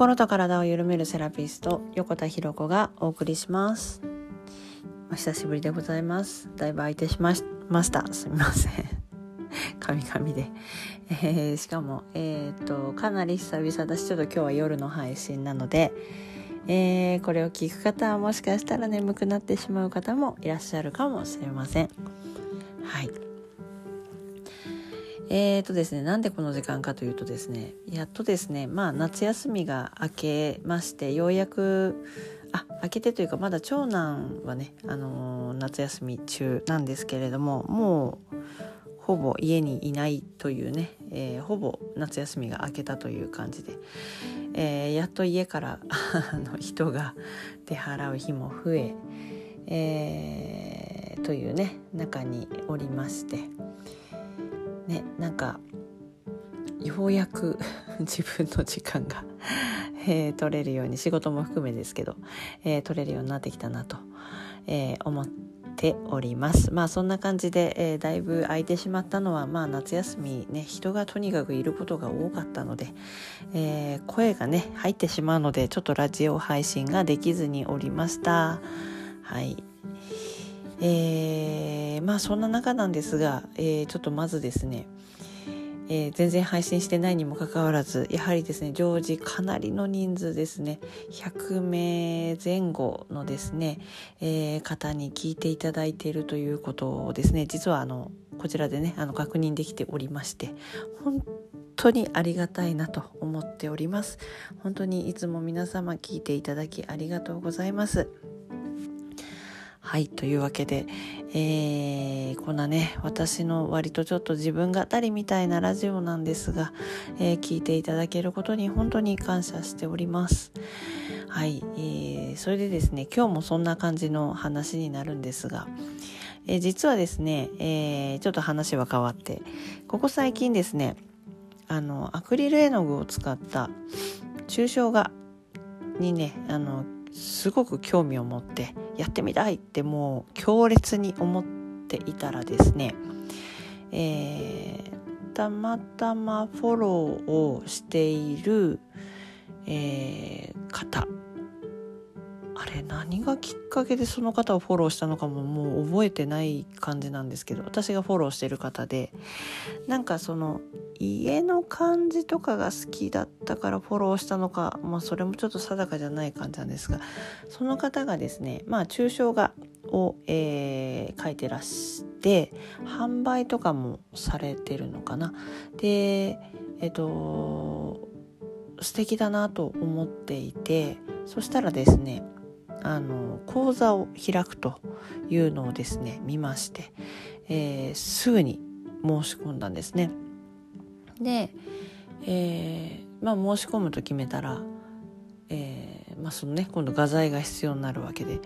心と体を緩めるセラピスト横田博子がお送りします。お久しぶりでございます。だいぶ空いてしました。すみません。神々で、えー、しかもえっ、とかなり久々だしちょっと今日は夜の配信なのでえー、これを聞く方はもしかしたら眠くなってしまう方もいらっしゃるかもしれません。えーとですね、なんでこの時間かというとですね、やっとですね、まあ夏休みが明けまして、ようやく、あ、明けてというかまだ長男はね、あのー、夏休み中なんですけれども、もうほぼ家にいないというね、えー、ほぼ夏休みが明けたという感じで、えー、やっと家から の人が出払う日も増ええー、というね中におりまして。ねなんかようやく 自分の時間が えー、取れるように仕事も含めですけど、えー、取れるようになってきたなと、えー、思っております。まあそんな感じで、えー、だいぶ空いてしまったのはまあ夏休みね人がとにかくいることが多かったので、えー、声がね入ってしまうのでちょっとラジオ配信ができずにおりました。はい。えー、まあそんな中なんですが、えー、ちょっとまずですね、えー、全然配信してないにもかかわらずやはりですね常時かなりの人数ですね100名前後のですね、えー、方に聞いていただいているということをですね。実はあのこちらでねあの確認できておりまして本当にありがたいなと思っております。本当にいつも皆様聞いていただきありがとうございます。はいというわけで、えー、こんなね私の割とちょっと自分語りみたいなラジオなんですが、えー、聞いていただけることに本当に感謝しております。はい、えー、それでですね今日もそんな感じの話になるんですが、えー、実はですね、えー、ちょっと話は変わってここ最近ですねあのアクリル絵の具を使った抽象画にねあのすごく興味を持ってやってみたいってもう強烈に思っていたらですね、えー、たまたまフォローをしている、えー、方何がきっかけでその方をフォローしたのかももう覚えてない感じなんですけど私がフォローしてる方でなんかその家の感じとかが好きだったからフォローしたのか、まあ、それもちょっと定かじゃない感じなんですがその方がですねまあ抽象画を、えー、書いてらして販売とかもされてるのかな。でえっと素敵だなと思っていてそしたらですねあの講座を開くというのをですね見まして、えー、すぐに申し込んだんですね。で、えー、まあ申し込むと決めたら、えー、まあそのね今度画材が必要になるわけで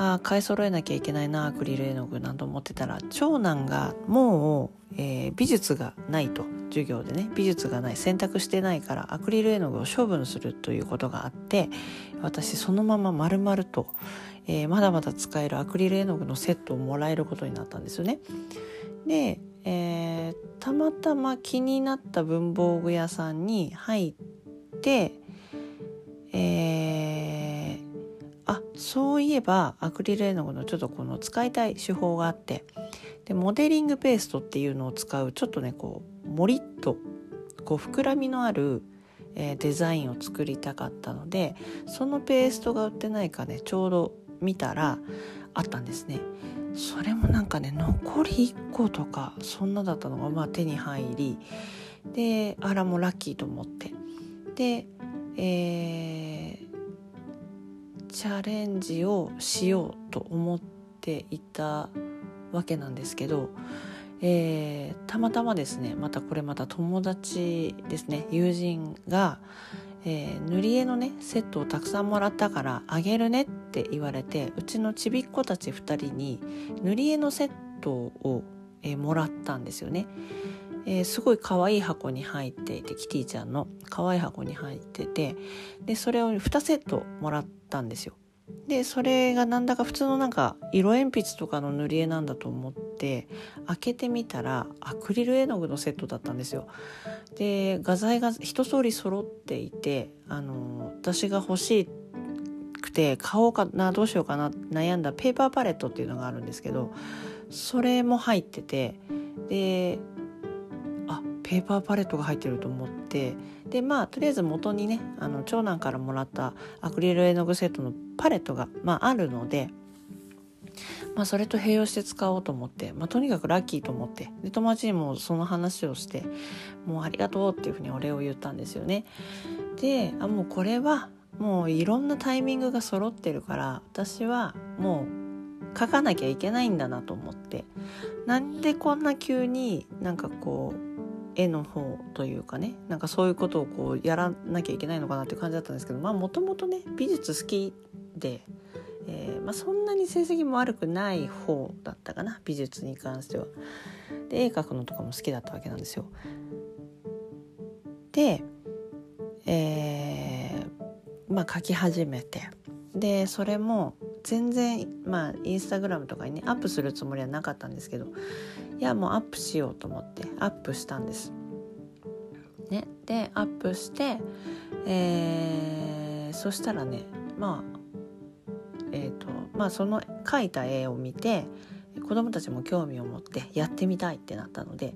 あ買い揃えなきゃいけないなアクリル絵の具なんて思ってたら長男がもう、えー、美術がないと授業でね美術がない選択してないからアクリル絵の具を処分するということがあって私そのまま丸々と、えー、まだまだ使えるアクリル絵の具のセットをもらえることになったんですよね。で、えー、たまたま気になった文房具屋さんに入ってえー、あそういえばアクリル絵の具のちょっとこの使いたい手法があってでモデリングペーストっていうのを使うちょっとねこうもりっとこう膨らみのある、えー、デザインを作りたかったのでそのペーストが売ってないかねちょうど見たらあったんですね。それもなんかね残り1個とかそんなだったのがまあ手に入りであらもうラッキーと思ってで、えー、チャレンジをしようと思っていたわけなんですけど、えー、たまたまですねまたこれまた友達ですね友人が、えー、塗り絵のねセットをたくさんもらったからあげるねって言われてうちのちびっ子たち2人に塗り絵のセットを、えー、もらったんですよね。えー、すごい可愛い箱に入っていてキティちゃんの可愛い箱に入っててでそれを2セットもらったんですよ。でそれがなんだか普通のなんか色鉛筆とかの塗り絵なんだと思って開けてみたらアクリル絵の具のセットだったんですよ。で画材が一通り揃っていてあの私が欲しくて買おうかなどうしようかな悩んだペーパーパレットっていうのがあるんですけどそれも入っててでペーパーパレットが入ってると思ってでまあとりあえず元にねあの長男からもらったアクリル絵の具セットのパレットが、まあ、あるので、まあ、それと併用して使おうと思って、まあ、とにかくラッキーと思ってで友達にもその話をしてもうありがとうっていうふうにお礼を言ったんですよね。であもうこれはもういろんなタイミングが揃ってるから私はもう書かなきゃいけないんだなと思ってなんでこんな急になんかこう絵の方というかねなんかそういうことをこうやらなきゃいけないのかなって感じだったんですけどまあもともとね美術好きで、えー、まあ、そんなに成績も悪くない方だったかな美術に関しては。で絵描くのとかも好きだったわけなんですよ。で、えー、まあ描き始めてでそれも全然まあインスタグラムとかにねアップするつもりはなかったんですけどいやもうアップしようと思ってアップしたんです。ね、でアップして、えー、そしたらねまあえっ、ー、とまあその描いた絵を見て子供たちも興味を持ってやってみたいってなったので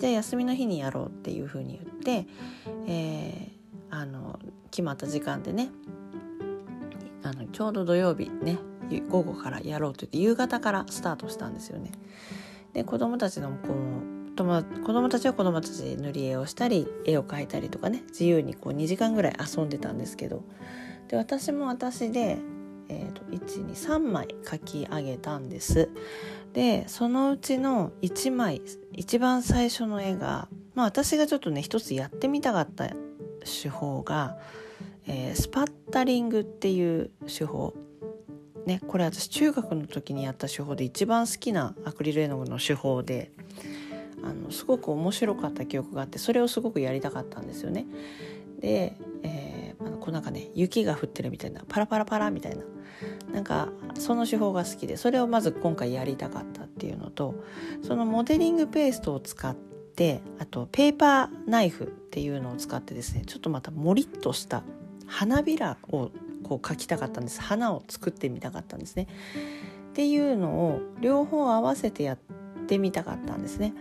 じゃあ休みの日にやろうっていうふうに言って、えー、あの決まった時間でねあのちょうど土曜日ね午後からやろうと言って夕方からスタートしたんですよね。で子供たちのこう子供たちは子供たちで塗り絵をしたり絵を描いたりとかね自由にこう2時間ぐらい遊んでたんですけど。で私も私で、えーと、123枚描き上げたんです。でそのうちの1枚一番最初の絵が、まあ、私がちょっとね一つやってみたかった手法が、えー、スパッタリングっていう手法。ね、これ私中学の時にやった手法で一番好きなアクリル絵の具の手法であのすごく面白かった記憶があってそれをすごくやりたかったんですよね。で、えー、あのこうなんかね雪が降ってるみたいなパラパラパラみたいななんかその手法が好きでそれをまず今回やりたかったっていうのとそのモデリングペーストを使ってあとペーパーナイフっていうのを使ってですねちょっとまたモリッとした花びらをこう描きたかったんです花を作ってみたかったんですね。っていうのを両方合わせてやってみたかったんですね。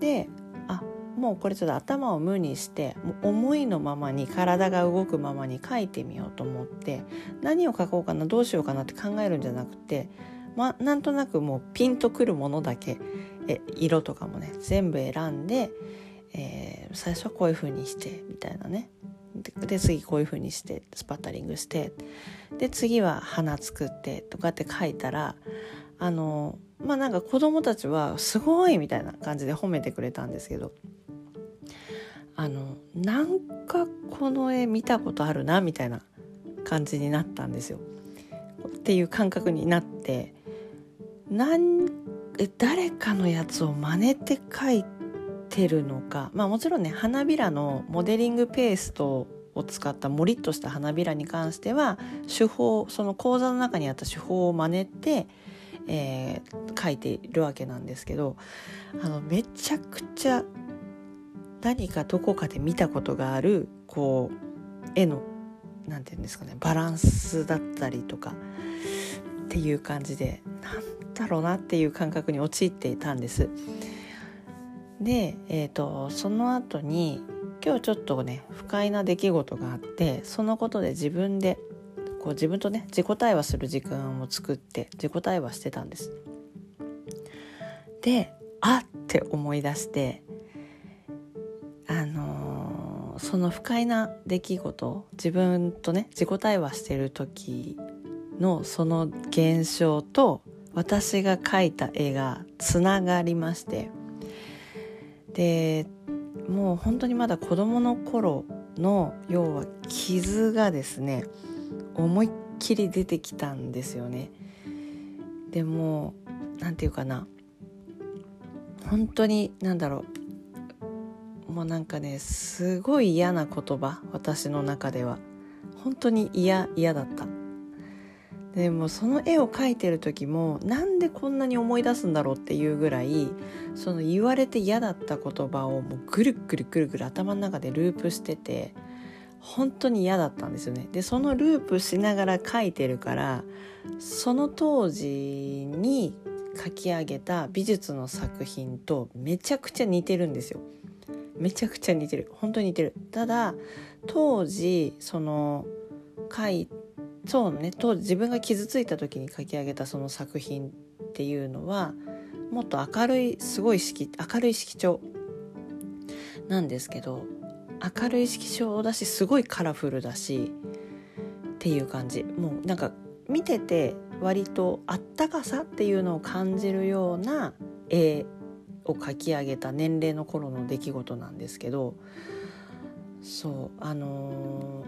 であもうこれちょっと頭を無にして思いのままに体が動くままに描いてみようと思って何を描こうかなどうしようかなって考えるんじゃなくて、ま、なんとなくもうピンとくるものだけえ色とかもね全部選んで、えー、最初はこういう風にしてみたいなねで次こういう風にしてスパッタリングしてで次は花作ってとかって書いたらあのまあなんか子供たちはすごいみたいな感じで褒めてくれたんですけどあのなんかこの絵見たことあるなみたいな感じになったんですよ。っていう感覚になってなん誰かのやつを真似て描いてるのかまあもちろんね花びらのモデリングペーストを使ったモリッとした花びらに関しては手法その講座の中にあった手法を真似て、えー、描いているわけなんですけどあのめちゃくちゃ何かどこかで見たことがあるこう絵の何て言うんですかねバランスだったりとかっていう感じでなんだろうなっていう感覚に陥っていたんです。で、えーと、その後に今日ちょっとね不快な出来事があってそのことで自分でこう自分とね自己対話する時間を作って自己対話してたんです。であって思い出してあのー、その不快な出来事自分とね自己対話してる時のその現象と私が描いた絵がつながりましてでもう本当にまだ子どもの頃の要は傷がですね思いっきり出てきたんですよね。でも何て言うかな。本当に何だろう。もうなんかねすごい嫌な言葉私の中では。本当に嫌嫌だった。でもその絵を描いてる時もなんでこんなに思い出すんだろうっていうぐらいその言われて嫌だった言葉をもうぐるぐるぐるぐる頭の中でループしてて本当に嫌だったんですよね。でそのループしながら描いてるからその当時に書き上げた美術の作品とめちゃくちゃ似てるんですよ。めちゃくちゃ似てる本当に似てるただ当時その書いそうね当時自分が傷ついた時に書き上げたその作品っていうのはもっと明るいすごい色明るい色調なんですけど明るい色調だしすごいカラフルだしっていう感じ。もうなんか見てて割とあったかさっていうのを感じるような絵を描き上げた年齢の頃の出来事なんですけどそうあの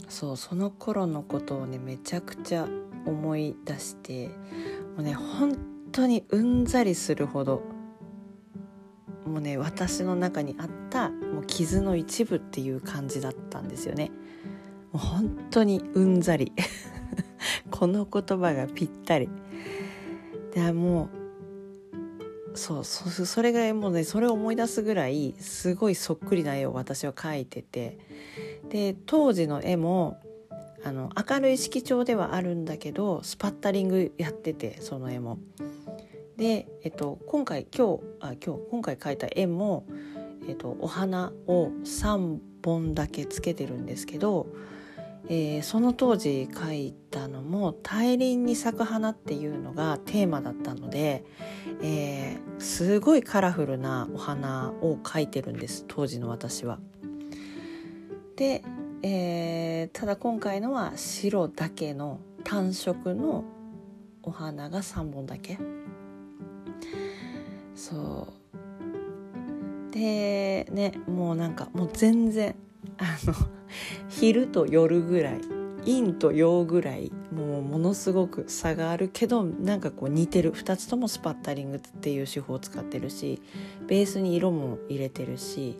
ー、そうその頃のことをねめちゃくちゃ思い出してもうね本当にうんざりするほどもうね私の中にあったもう傷の一部っていう感じだったんですよね。もう本当にうんざり この言葉がぴったり。でもうそうそそれがもうねそれを思い出すぐらいすごいそっくりな絵を私は描いててで当時の絵もあの明るい色調ではあるんだけどスパッタリングやっててその絵も。で、えっと、今回今日あ今日今回描いた絵も、えっと、お花を3本だけつけてるんですけどえー、その当時書いたのも大輪に咲く花っていうのがテーマだったので、えー、すごいカラフルなお花を描いてるんです当時の私は。で、えー、ただ今回のは白だけの単色のお花が3本だけ。そう。でねもうなんかもう全然あの 昼と夜ぐらい陰と陽ぐらいもうものすごく差があるけどなんかこう似てる。2つともスパッタリングっていう手法を使ってるしベースに色も入れてるし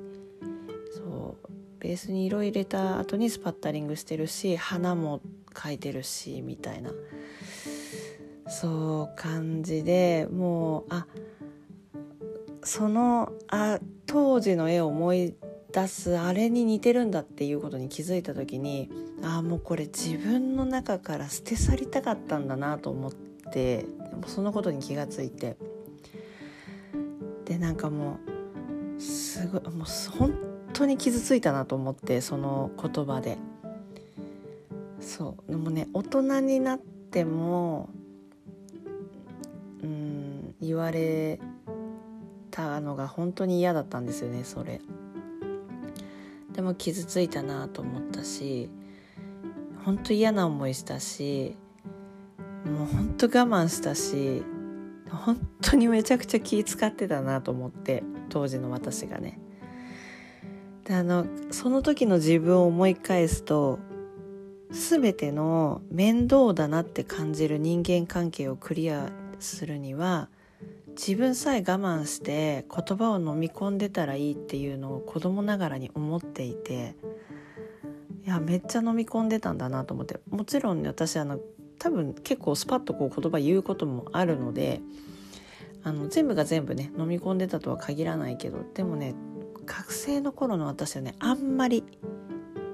そう。ベースに色入れた後にスパッタリングしてるし花も描いてるしみたいな。そう感じでもうあそのあ当時の絵を思い出すあれに似てるんだっていうことに気づいた時にああもうこれ自分の中から捨て去りたかったんだなと思ってそのことに気がついて。でなんかもうすごいもう本当に傷ついたなと思ってその言葉で。そう。でもね大人になってもうん言われたのが本当に嫌だったんですよねそれ。でも傷ついたなと思ったし本当嫌な思いしたしもう本当我慢したし本当にめちゃくちゃ気使ってたなと思って当時の私がね。であのその時の自分を思い返すと全ての面倒だなって感じる人間関係をクリアするには自分さえ我慢して言葉を飲み込んでたらいいっていうのを子供ながらに思っていていやめっちゃ飲み込んでたんだなと思って。もちろん、ね、私あの多分結構スパッとこう言葉言うこともあるのであの全部が全部ね飲み込んでたとは限らないけどでもね学生の頃の私はねあんまり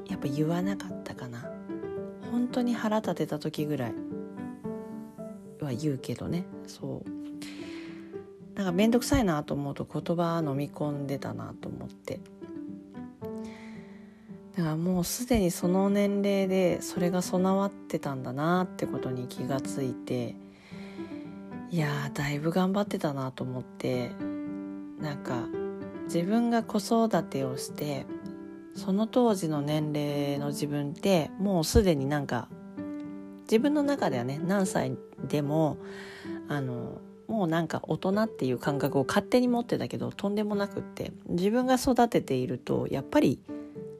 やっぱ言わなかったかな。本当に腹立てた時ぐらいは言うけどね。そう。なんか面倒くさいなと思うと言葉飲み込んでたなと思って。だからもうすでにその年齢でそれが備わってたんだなってことに気がついていやだいぶ頑張ってたなと思ってなんか自分が子育てをしてその当時の年齢の自分ってもうすでになんか自分の中ではね何歳でもあのもうなんか大人っていう感覚を勝手に持ってたけどとんでもなくって自分が育てているとやっぱり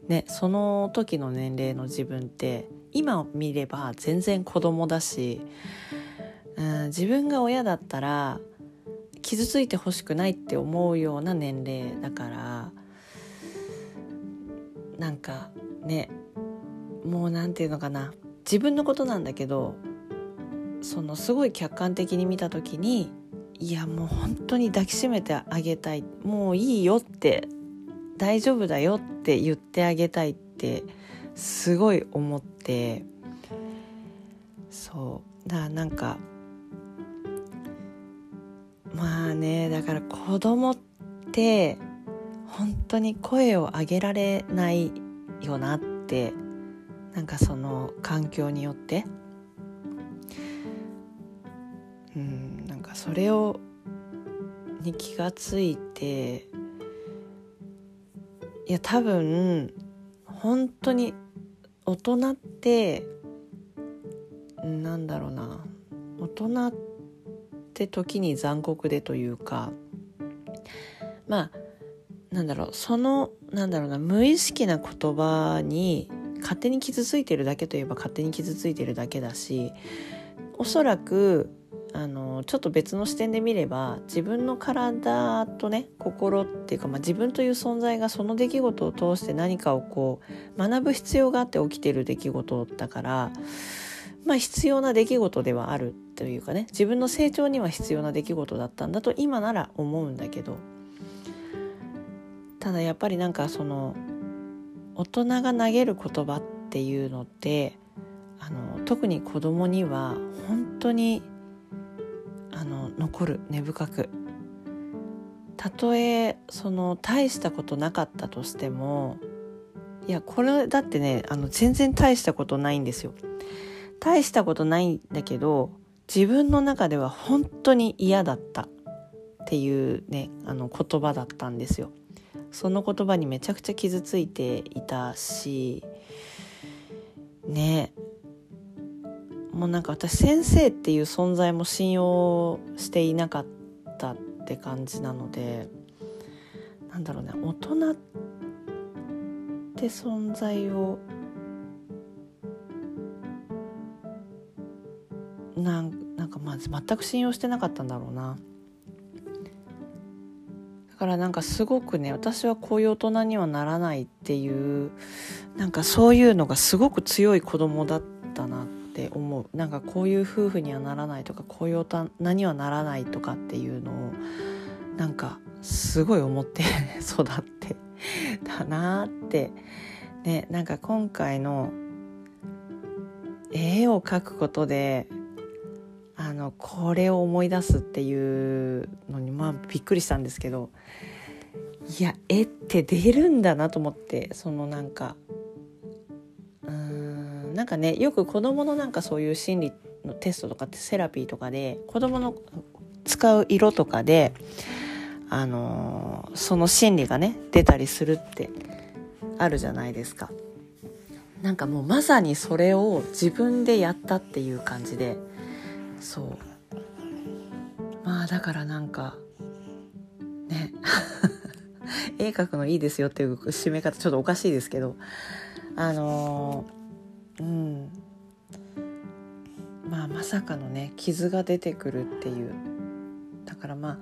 ねその時の年齢の自分って今見れば全然子供だし、うん、自分が親だったら傷ついてほしくないって思うような年齢だからなんかねもう何て言うのかな自分のことなんだけどそのすごい客観的に見た時にいやもう本当に抱きしめてあげたい。もういいよって大丈夫だよって言ってあげたいってすごい思って。そう。だからなんかまあねだから子供って本当に声を上げられないよなってなんかその環境によって。うん。それをに気がついていや多分本当に大人ってなんだろうな大人って時に残酷でというかまあなんだろうそのなんだろうな無意識な言葉に勝手に傷ついてるだけといえば勝手に傷ついてるだけだしおそらくあのちょっと別の視点で見れば自分の体とね心っていうか、まあ、自分という存在がその出来事を通して何かをこう学ぶ必要があって起きてる出来事だからまあ必要な出来事ではあるというかね自分の成長には必要な出来事だったんだと今なら思うんだけどただやっぱりなんかその大人が投げる言葉っていうのってあの特に子供には本当にあの残る根深く。たとえその大したことなかったとしてもいやこれだってねあの全然大したことないんですよ。大したことないんだけど自分の中では本当に嫌だった。っていうねあの言葉だったんですよ。その言葉にめちゃくちゃ傷ついていたしねもうなんか私先生っていう存在も信用していなかったって感じなのでなんだろうね大人って存在をなんなんかまず全く信用してなかったんだろうな。だからなんかすごくね私はこういう大人にはならないっていうなんかそういうのがすごく強い子供だったなって思う。なんかこういう夫婦にはならないとかこういう大人にはならないとかっていうのをなんかすごい思って 育ってたなって。ねなんか今回の絵を描くことであのこれを思い出すっていうのにまあびっくりしたんですけどいや絵って出るんだなと思ってそのなんかなんかねよく子どものなんかそういう心理のテストとかってセラピーとかで子どもの使う色とかであのその心理がね出たりするってあるじゃないですか。なんかもうまさにそれを自分でやったっていう感じでそうまあだからなんかね 絵描くのいいですよっていう締め方ちょっとおかしいですけどあのー、うん。まあまさかのね傷が出てくるっていう。だからまあ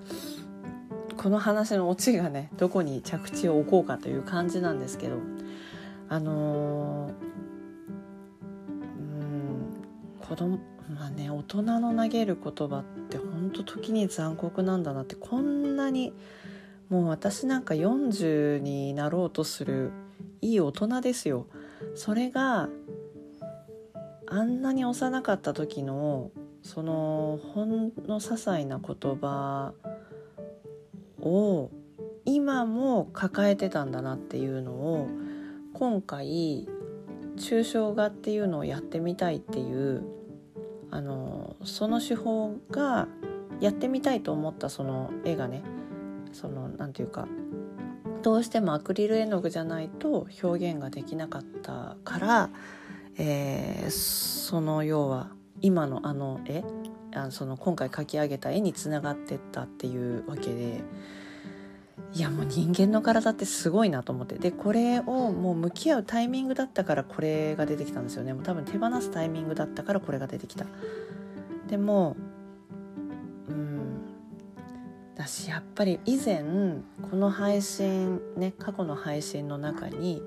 この話のオチがねどこに着地を置こうかという感じなんですけど。あのー、うん子供まあね大人の投げる言葉って本当時に残酷なんだなってこんなにもう私なんか40になろうとするいい大人ですよ。それがあんなに幼かった時のそのほんの些細な言葉を今も抱えてたんだなっていうのを今回抽象画っていうのをやってみたいっていうあのその手法がやってみたいと思ったその絵がね。その何て言うかどうしてもアクリル絵の具じゃないと表現ができなかったから、えー、その要は今のあの絵あその今回描き上げた絵につながってったっていうわけでいやもう人間の体ってすごいなと思って。でこれをもう向き合うタイミングだったからこれが出てきたんですよね。もう多分手放すタイミングだったからこれが出てきた。でもうんだしやっぱり以前この配信ね過去の配信の中に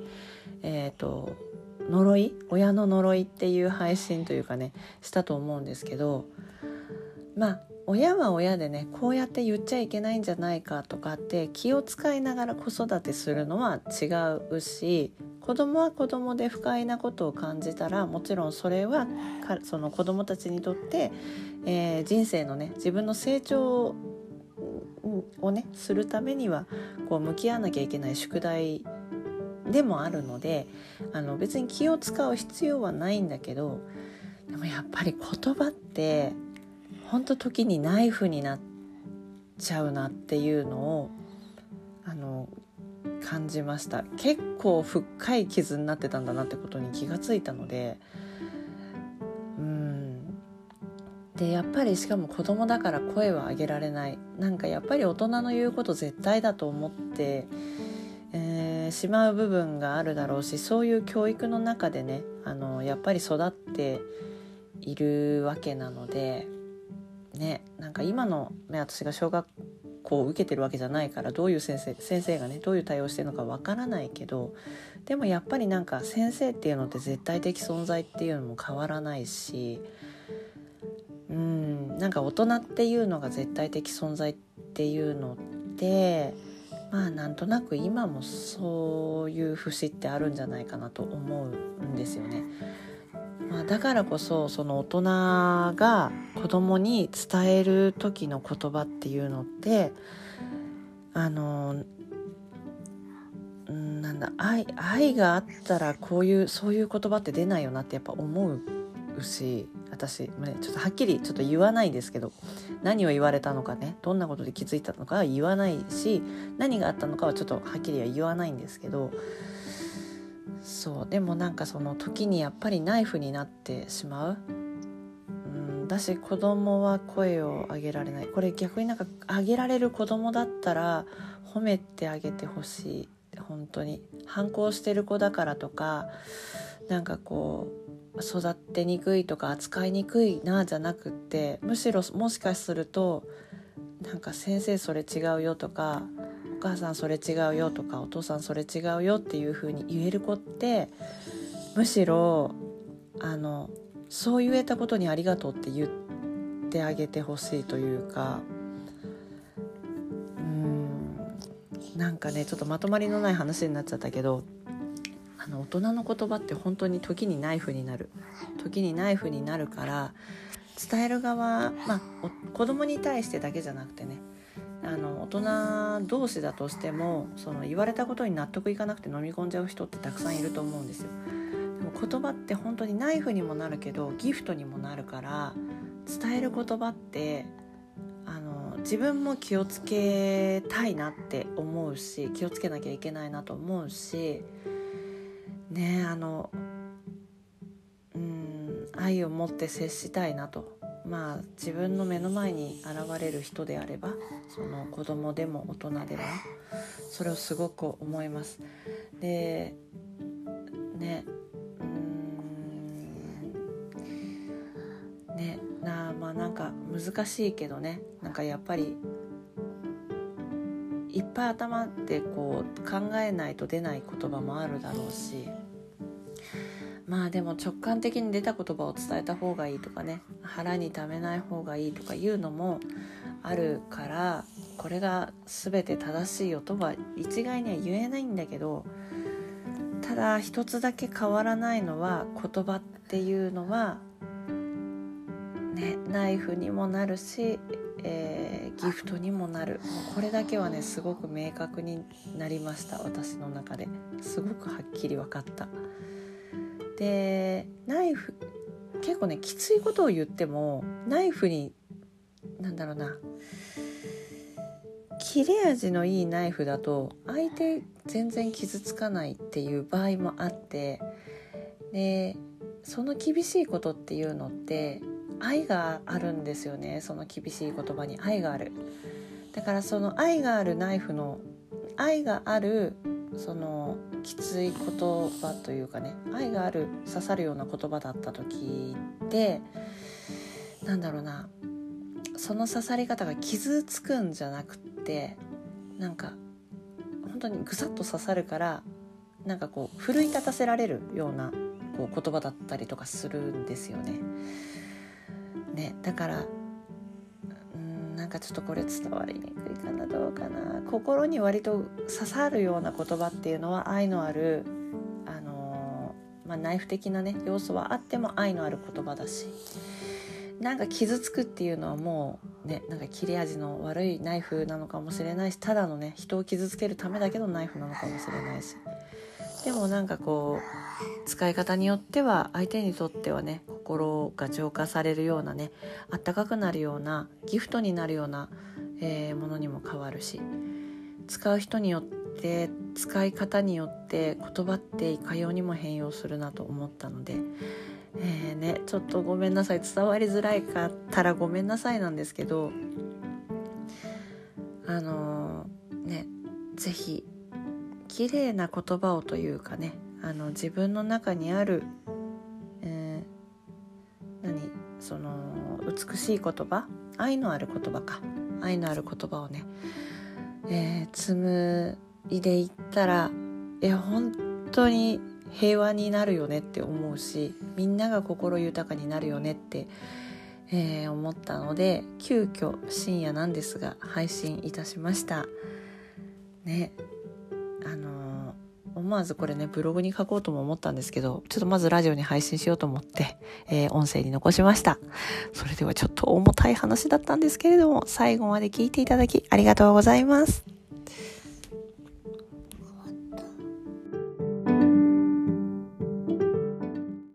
えっ、ー、と呪い親の呪いっていう配信というかねしたと思うんですけどまあ親は親でねこうやって言っちゃいけないんじゃないかとかって気を使いながら子育てするのは違うし子供は子供で不快なことを感じたらもちろんそれはその子供たちにとって、えー、人生のね自分の成長をねするためにはこう向き合わなきゃいけない宿題でもあるのであの別に気を使う必要はないんだけどでもやっぱり言葉って本当時にナイフになっちゃうなっていうのをあの感じました。結構深い傷になってたんだなってことに気がついたのでうん。でやっぱりしかも子供だから声は上げられない。なんかやっぱり大人の言うこと絶対だと思って、えー、しまう部分があるだろうしそういう教育の中でねあのやっぱり育っているわけなのでねなんか今の、ね、私が小学校を受けてるわけじゃないからどういう先生先生がねどういう対応してるのかわからないけどでもやっぱりなんか先生っていうのって絶対的存在っていうのも変わらないしうんなんか大人っていうのが絶対的存在っていうのってまあなんとなく今もそういう節ってあるんじゃないかなと思うんですよね。まあ、だからこそその大人が子供に伝える時の言葉っていうのってあのなんだ愛愛があったらこういうそういう言葉って出ないよなってやっぱ思うし私、ね、ちょっとはっきりちょっと言わないですけど何を言われたのかねどんなことで気づいたのかは言わないし何があったのかはちょっとはっきりは言わないんですけどそうでもなんかその時にやっぱりナイフになってしまう、うん、だし子供は声を上げられない。これ逆になんか上げられる子供だったら褒めてあげてほしい。本当に。反抗してる子だからとかなんかこう育ってにくいとか扱いにくいなじゃなくってむしろもしかするとなんか先生それ違うよとかお母さんそれ違うよとかお父さんそれ違うよっていう風に言える子ってむしろあのそう言えたことにありがとうって言ってあげてほしいというかうんなんかねちょっとまとまりのない話になっちゃったけどあの大人の言葉って本当に時にナイフになる時にナイフになるから伝える側まあ子供に対してだけじゃなくてねあの大人同士だとしてもその言われたことに納得いかなくて飲み込んじゃう人ってたくさんいると思うんですよ。でも言葉って本当にナイフにもなるけどギフトにもなるから伝える言葉ってあの自分も気をつけたいなって思うし気をつけなきゃいけないなと思うしねあのうん愛を持って接したいなと。まあ自分の目の前に現れる人であればその子供でも大人でもそれをすごく思います。でねうんねなまあなんか難しいけどね。なんかやっぱりいっぱい頭ってこう考えないと出ない言葉もあるだろうし。まあでも直感的に出た言葉を伝えた方がいいとかね。腹にためない方がいいとかいうのもあるからこれが全て正しいよとは一概には言えないんだけどただ一つだけ変わらないのは言葉っていうのはねナイフにもなるし、えー、ギフトにもなる。これだけはねすごく明確になりました私の中で。すごくはっきり分かった。でナイフ結構ねきついことを言ってもナイフになんだろうな切れ味のいいナイフだと相手全然傷つかないっていう場合もあってでその厳しいことっていうのって愛があるんですよねその厳しい言葉に。愛がある。だからその愛があるナイフの愛があるそのきつい言葉というかね愛がある刺さるような言葉だった時ってなんだろうなその刺さり方が傷つくんじゃなくってなんか本当にぐさっと刺さるからなんかこう奮い立たせられるようなこう言葉だったりとかするんですよね。ねだからなんかちょっとこれ伝わりにくいかなどうかな。心に割と刺さるような言葉っていうのは愛のあるあのー、まあ、ナイフ的なね要素はあっても愛のある言葉だし。なんか傷つくっていうのはもうねなんか切れ味の悪いナイフなのかもしれないしただのね人を傷つけるためだけのナイフなのかもしれないし。でもなんかこう使い方によっては相手にとってはね心が浄化されるようなねあったかくなるようなギフトになるような、えー、ものにも変わるし使う人によって使い方によって言葉っていかようにも変容するなと思ったのでえー、ねちょっとごめんなさい伝わりづらいかったらごめんなさいなんですけどあのー、ね是非綺麗な言葉をというかねあの自分の中にある、美しい言葉愛のある言葉か。愛のある言葉をね、えー、紡いでいったらいや本当に平和になるよねって思うしみんなが心豊かになるよねって、えー、思ったので急遽深夜なんですが配信いたしました。ね、思わずこれねブログに書こうとも思ったんですけどちょっとまずラジオに配信しようと思って、えー、音声に残しました。それではちょっと重たい話だったんですけれども最後まで聞いていただきありがとうございます